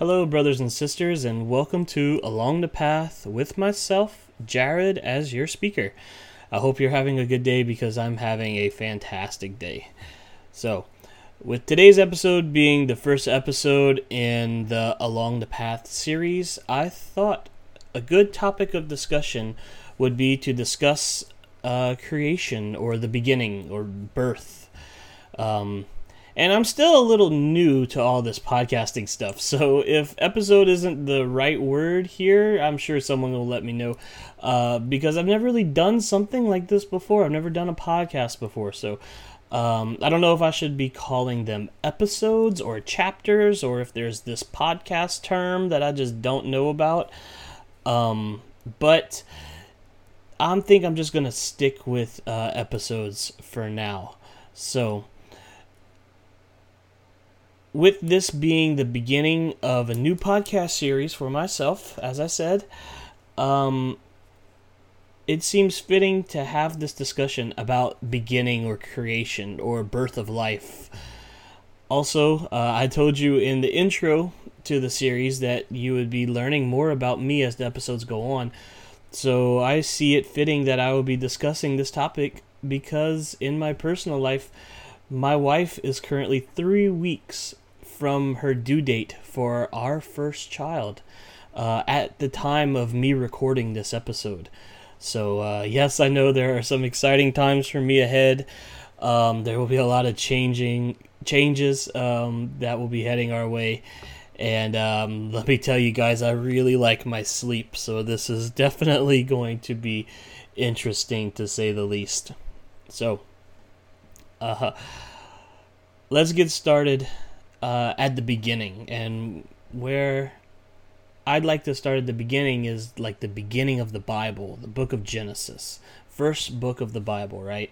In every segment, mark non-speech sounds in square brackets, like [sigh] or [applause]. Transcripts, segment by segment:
Hello, brothers and sisters, and welcome to Along the Path with myself, Jared, as your speaker. I hope you're having a good day because I'm having a fantastic day. So, with today's episode being the first episode in the Along the Path series, I thought a good topic of discussion would be to discuss uh, creation or the beginning or birth. Um, and I'm still a little new to all this podcasting stuff. So if episode isn't the right word here, I'm sure someone will let me know. Uh, because I've never really done something like this before. I've never done a podcast before. So um, I don't know if I should be calling them episodes or chapters or if there's this podcast term that I just don't know about. Um, but I think I'm just going to stick with uh, episodes for now. So with this being the beginning of a new podcast series for myself, as I said, um, it seems fitting to have this discussion about beginning or creation or birth of life. Also, uh, I told you in the intro to the series that you would be learning more about me as the episodes go on. So I see it fitting that I will be discussing this topic because in my personal life, my wife is currently three weeks from her due date for our first child uh, at the time of me recording this episode. So, uh, yes, I know there are some exciting times for me ahead. Um, there will be a lot of changing changes um, that will be heading our way. And um, let me tell you guys, I really like my sleep, so this is [laughs] definitely going to be interesting to say the least. So, uh, let's get started uh, at the beginning, and where I'd like to start at the beginning is like the beginning of the Bible, the book of Genesis, first book of the Bible, right?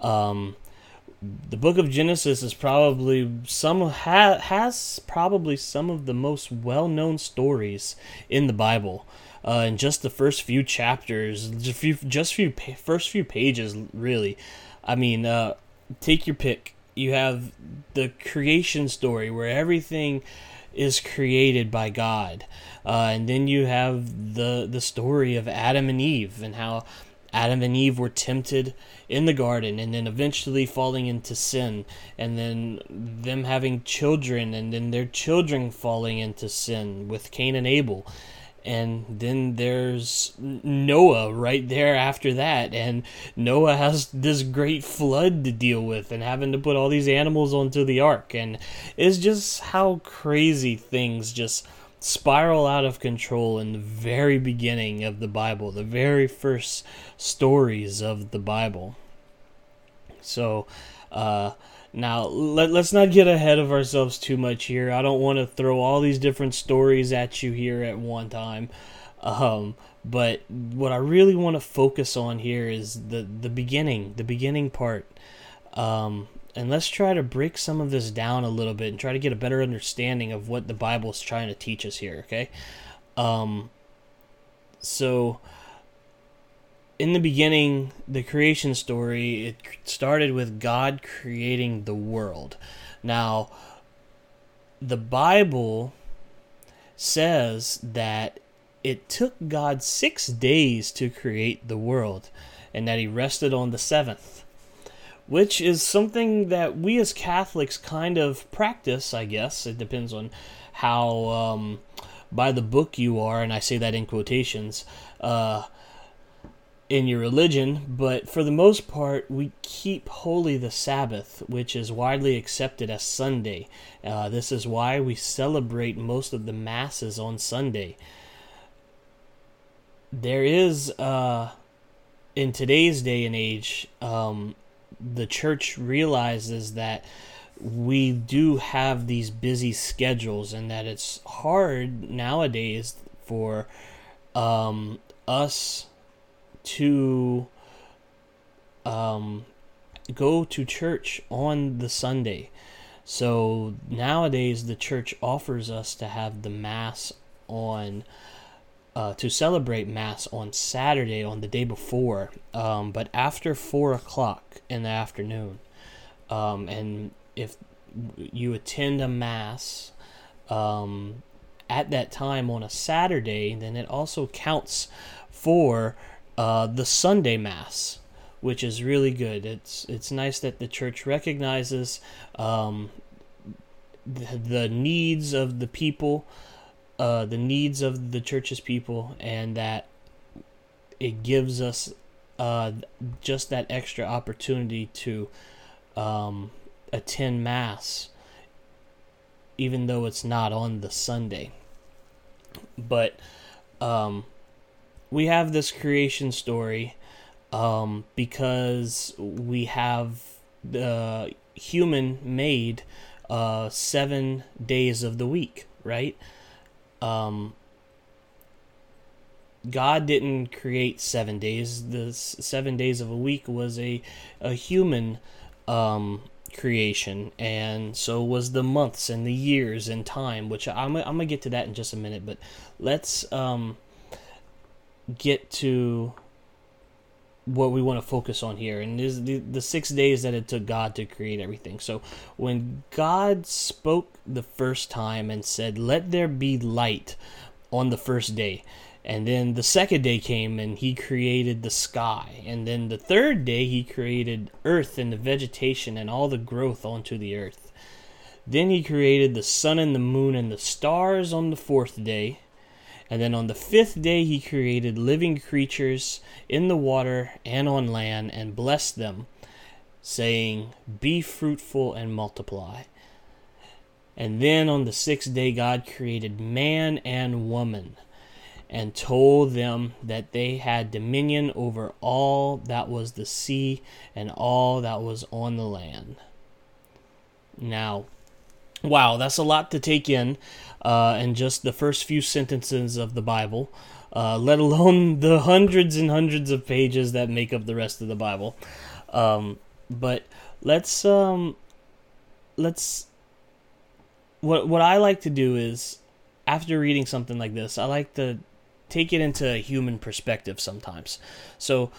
Um, the book of Genesis is probably some ha, has probably some of the most well-known stories in the Bible. Uh, in just the first few chapters, just few, just few first few pages, really. I mean, uh, take your pick you have the creation story where everything is created by God, uh, and then you have the the story of Adam and Eve and how Adam and Eve were tempted in the garden and then eventually falling into sin and then them having children and then their children falling into sin with Cain and Abel and then there's Noah right there after that. And Noah has this great flood to deal with and having to put all these animals onto the ark. And it's just how crazy things just spiral out of control in the very beginning of the Bible the very first stories of the Bible. So uh now, let, us not get ahead of ourselves too much here. I don't want to throw all these different stories at you here at one time. Um, but what I really want to focus on here is the, the beginning, the beginning part. Um, and let's try to break some of this down a little bit and try to get a better understanding of what the Bible is trying to teach us here, okay? Um, so in the beginning, the creation story, it started with God creating the world. Now, the Bible says that it took God six days to create the world and that he rested on the seventh, which is something that we as Catholics kind of practice, I guess. It depends on how um, by the book you are, and I say that in quotations. Uh, in your religion, but for the most part, we keep holy the Sabbath, which is widely accepted as Sunday. Uh, this is why we celebrate most of the masses on Sunday. There is, uh, in today's day and age, um, the church realizes that we do have these busy schedules and that it's hard nowadays for um, us to um, go to church on the Sunday. So nowadays, the church offers us to have the Mass on. Uh, to celebrate Mass on Saturday on the day before, um, but after four o'clock in the afternoon. Um, and if you attend a Mass um, at that time on a Saturday, then it also counts for uh, the Sunday Mass, which is really good. It's it's nice that the church recognizes um, the, the, needs of the people, uh, the needs of the church's people, and that it gives us uh, just that extra opportunity to um, attend Mass, even though it's not on the Sunday. But um, we have this creation story um, because we have the human made uh, seven days of the week, right? Um, God didn't create seven days. The seven days of a week was a a human um, creation, and so was the months and the years and time. Which I'm I'm gonna get to that in just a minute, but let's um, get to what we want to focus on here and is the, the six days that it took god to create everything so when god spoke the first time and said let there be light on the first day and then the second day came and he created the sky. And then the third day he created earth and the vegetation and all the growth onto the earth. Then he created the sun and the moon and the stars on the fourth day. And then on the fifth day he created living creatures in the water and on land and blessed them, saying, Be fruitful and multiply. And then on the sixth day God created man and woman and told them that they had dominion over all that was the sea and all that was on the land. Now, wow, that's a lot to take in uh, in just the first few sentences of the Bible, uh, let alone [laughs] the hundreds and hundreds of pages that make up the rest of the Bible. Um, but let's um, let's what what I like to do is after reading something like this, I like to take it into a human perspective sometimes. So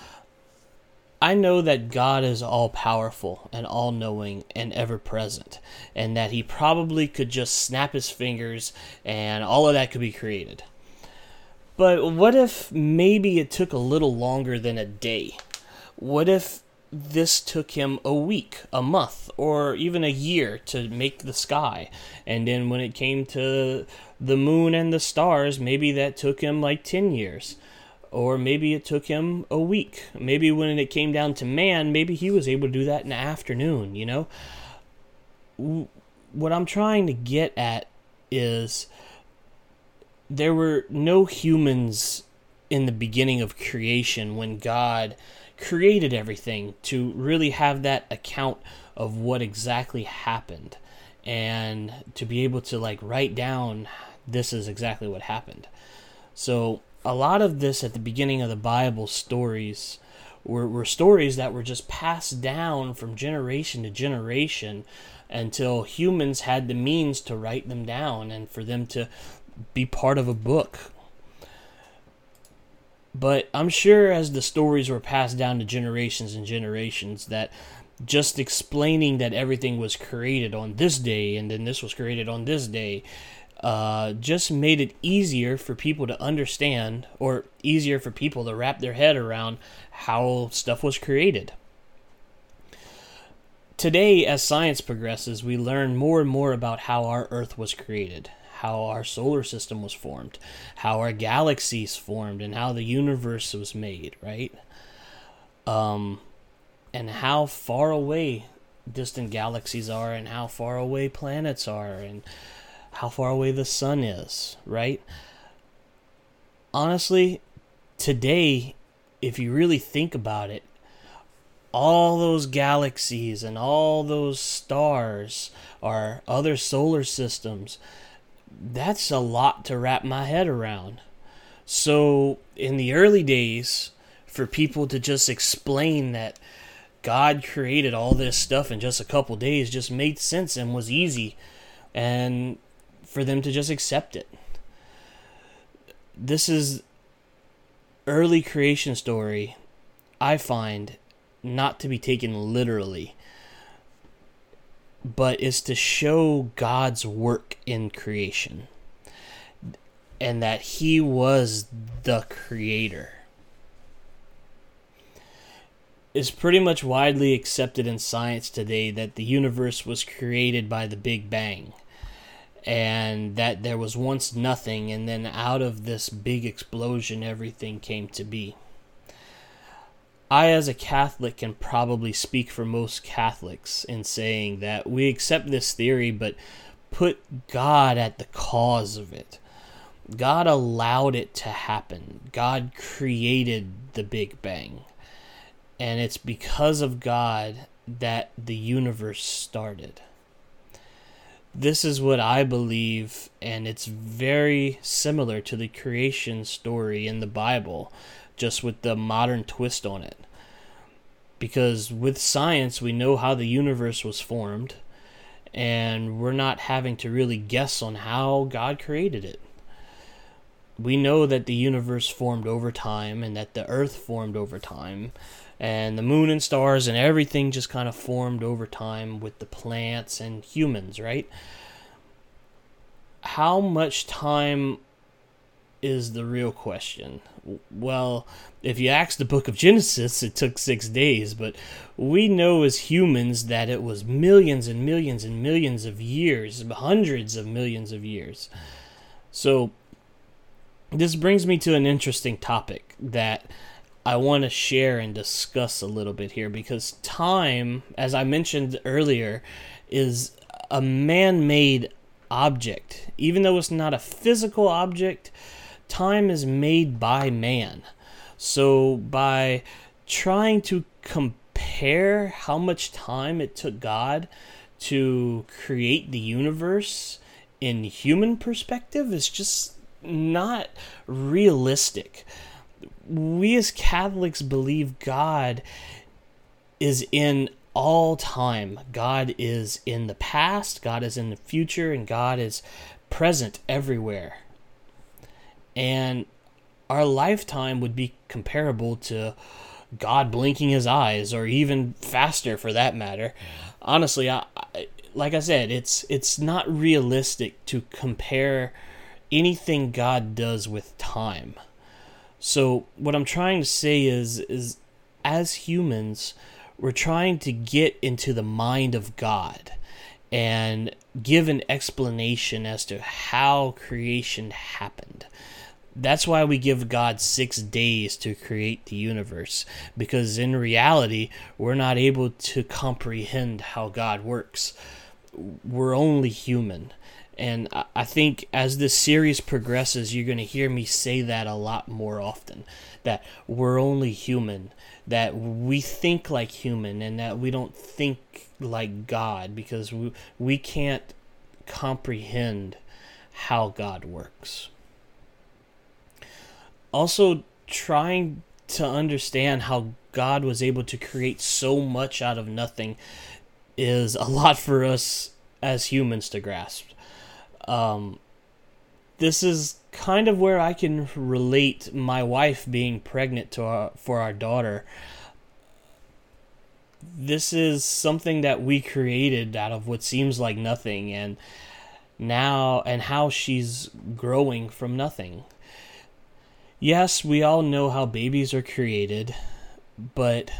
I know that God is all powerful and all knowing and ever present, and that He probably could just snap His fingers and all of that could be created. But what if maybe it took a little longer than a day? What if this took him a week, a month, or even a year to make the sky. And then when it came to the moon and the stars, maybe that took him like 10 years. Or maybe it took him a week. Maybe when it came down to man, maybe he was able to do that in the afternoon, you know? What I'm trying to get at is there were no humans in the beginning of creation when God created everything to really have that account of what exactly happened and to be able to like write down this is exactly what happened. So a lot of this at the beginning of the Bible stories were, were stories that were just passed down from generation to generation until humans had the means to write them down and for them to be part of a book. But I'm sure as the stories were passed down to generations and generations, that just explaining that everything was created on this day and then this was created on this day uh, just made it easier for people to understand or easier for people to wrap their head around how stuff was created. Today, as science progresses, we learn more and more about how our Earth was created, how our solar system was formed, how our galaxies formed, and how the universe was made, right? Um, and how far away distant galaxies are, and how far away planets are, and how far away the sun is, right? Honestly, today, if you really think about it, all those galaxies and all those stars are other solar systems that's a lot to wrap my head around. So, in the early days, for people to just explain that God created all this stuff in just a couple days just made sense and was easy, and for them to just accept it. This is early creation story, I find, not to be taken literally but is to show God's work in creation. and that he was the creator is pretty much widely accepted in science today that the universe was created by the Big Bang and that there was once nothing and then out of this big explosion everything came to be. I, as a Catholic, can probably speak for most Catholics in saying that we accept this theory but put God at the cause of it. God allowed it to happen. God created the Big Bang. And it's because of God that the universe started. This is what I believe, and it's very similar to the creation story in the Bible, just with the modern twist on it. Because with science, we know how the universe was formed, and we're not having to really guess on how God created it. We know that the universe formed over time and that the earth formed over time, and the moon and stars and everything just kind of formed over time with the plants and humans, right? How much time is the real question? Well, if you ask the book of Genesis, it took six days, but we know as humans that it was millions and millions and millions of years, hundreds of millions of years. So, this brings me to an interesting topic that I want to share and discuss a little bit here because time, as I mentioned earlier, is a man made object. Even though it's not a physical object, time is made by man. So, by trying to compare how much time it took God to create the universe in human perspective is just not realistic we as Catholics believe God is in all time. God is in the past, God is in the future, and God is present everywhere. And our lifetime would be comparable to God blinking his eyes, or even faster for that matter. Honestly, I, I, like I said, it's it's not realistic to compare anything God does with time. So what I'm trying to say is is as humans, we're trying to get into the mind of God and give an explanation as to how creation happened. That's why we give God six days to create the universe, because in reality, we're not able to comprehend how God works. We're only human. And I think as this series progresses, you're going to hear me say that a lot more often. That we're only human, that we think like human, and that we don't think like God because we, we can't comprehend how God works. Also, trying to understand how God was able to create so much out of nothing is a lot for us as humans to grasp. Um, this is kind of where I can relate my wife being pregnant to our, for our daughter. This is something that we created out of what seems like nothing, and now and how she's growing from nothing. Yes, we all know how babies are created, but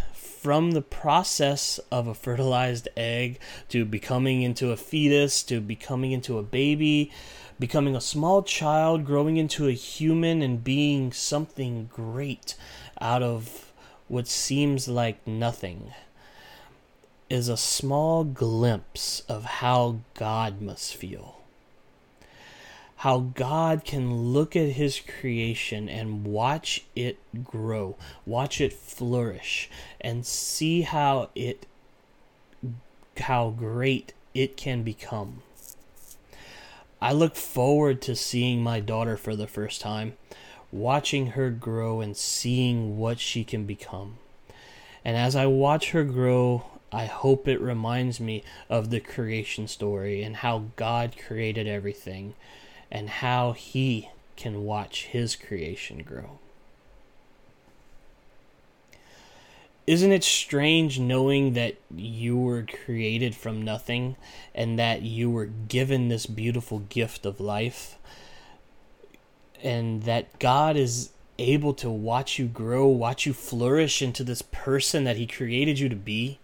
from the process of a fertilized egg to becoming into a fetus to becoming into a baby, becoming a small child, growing into a human, and being something great out of what seems like nothing is a small glimpse of how God must feel how God can look at his creation and watch it grow, watch it flourish, and see how it how great it can become. I look forward to seeing my daughter for the first time, watching her grow and seeing what she can become. And as I watch her grow, I hope it reminds me of the creation story and how God created everything and how he can watch his creation grow. Isn't it strange knowing that you were created from nothing and that you were given this beautiful gift of life? and that God is able to watch you grow, watch you flourish into this person that he created you to be.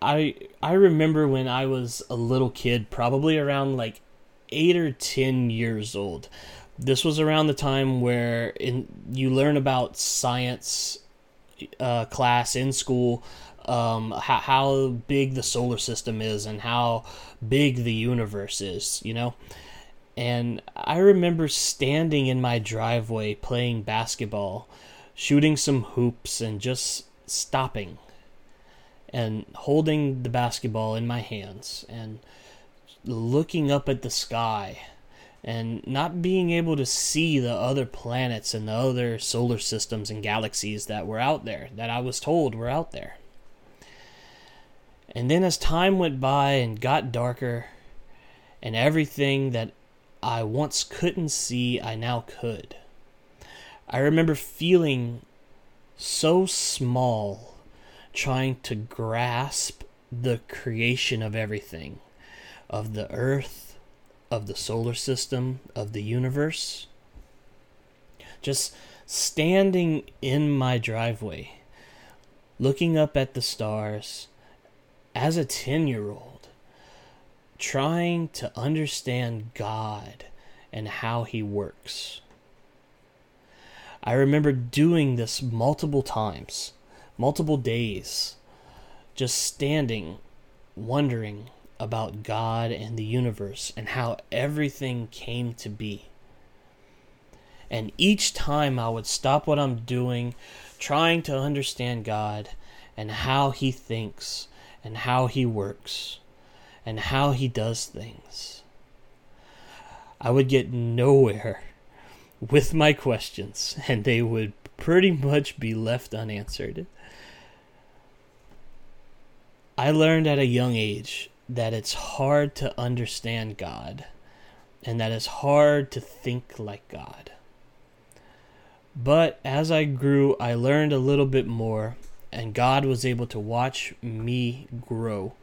I I remember when I was a little kid, probably around like 8 or 10 years old. This was around the time where in you learn about science uh, class in school um, how, how big the solar system is and how big the universe is, you know? And I remember standing in my driveway playing basketball, shooting some hoops, and just stopping and holding the basketball in my hands and looking up at the sky and not being able to see the other planets and the other solar systems and galaxies that were out there, that I was told were out there. And then as time went by and got darker, and everything that I once couldn't see, I now could. I remember feeling so small trying to grasp the creation of everything of the earth, of the solar system, of the universe. Just standing in my driveway, looking up at the stars as a 10 year old, trying to understand God and how He works. I remember doing this multiple times, multiple days, just standing, wondering about God and the universe and how everything came to be. And each time I would stop what I'm doing, trying to understand God and how He thinks and how he works and how he does things. I would get nowhere with my questions, [laughs] and they would pretty much be left unanswered. I learned at a young age that it's hard to understand God and that it's hard to think like God. But as I grew, I learned a little bit more and God was able to watch me grow,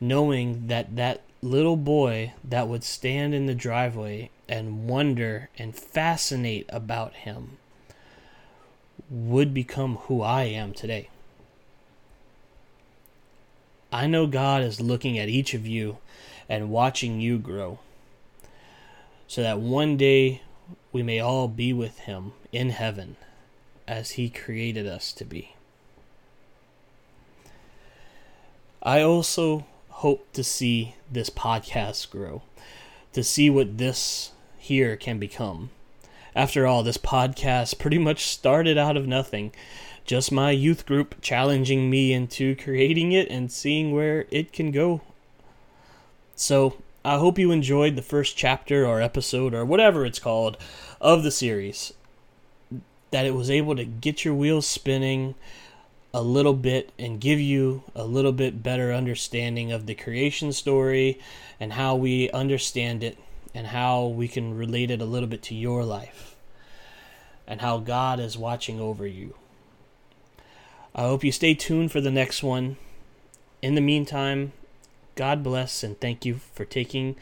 knowing that that little boy that would stand in the driveway and wonder and fascinate about him would become who I am today. I know God is looking at each of you and watching you grow so that one day we may all be with Him in heaven as He created us to be. I also hope to see this podcast grow, to see what this here can become. After all, this podcast pretty much started out of nothing. Just my youth group challenging me into creating it and seeing where it can go. So, I hope you enjoyed the first chapter or episode or whatever it's called of the series. That it was able to get your wheels spinning, a little bit and give you a little bit better understanding of the creation story and how we understand it and how we can relate it a little bit to your life and how God is watching over you. I hope you stay tuned for the next one. In the meantime, God bless and thank you for taking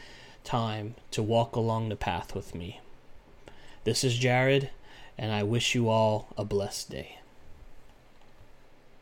time to walk along the path with me. This is Jared, and I wish you all a blessed day.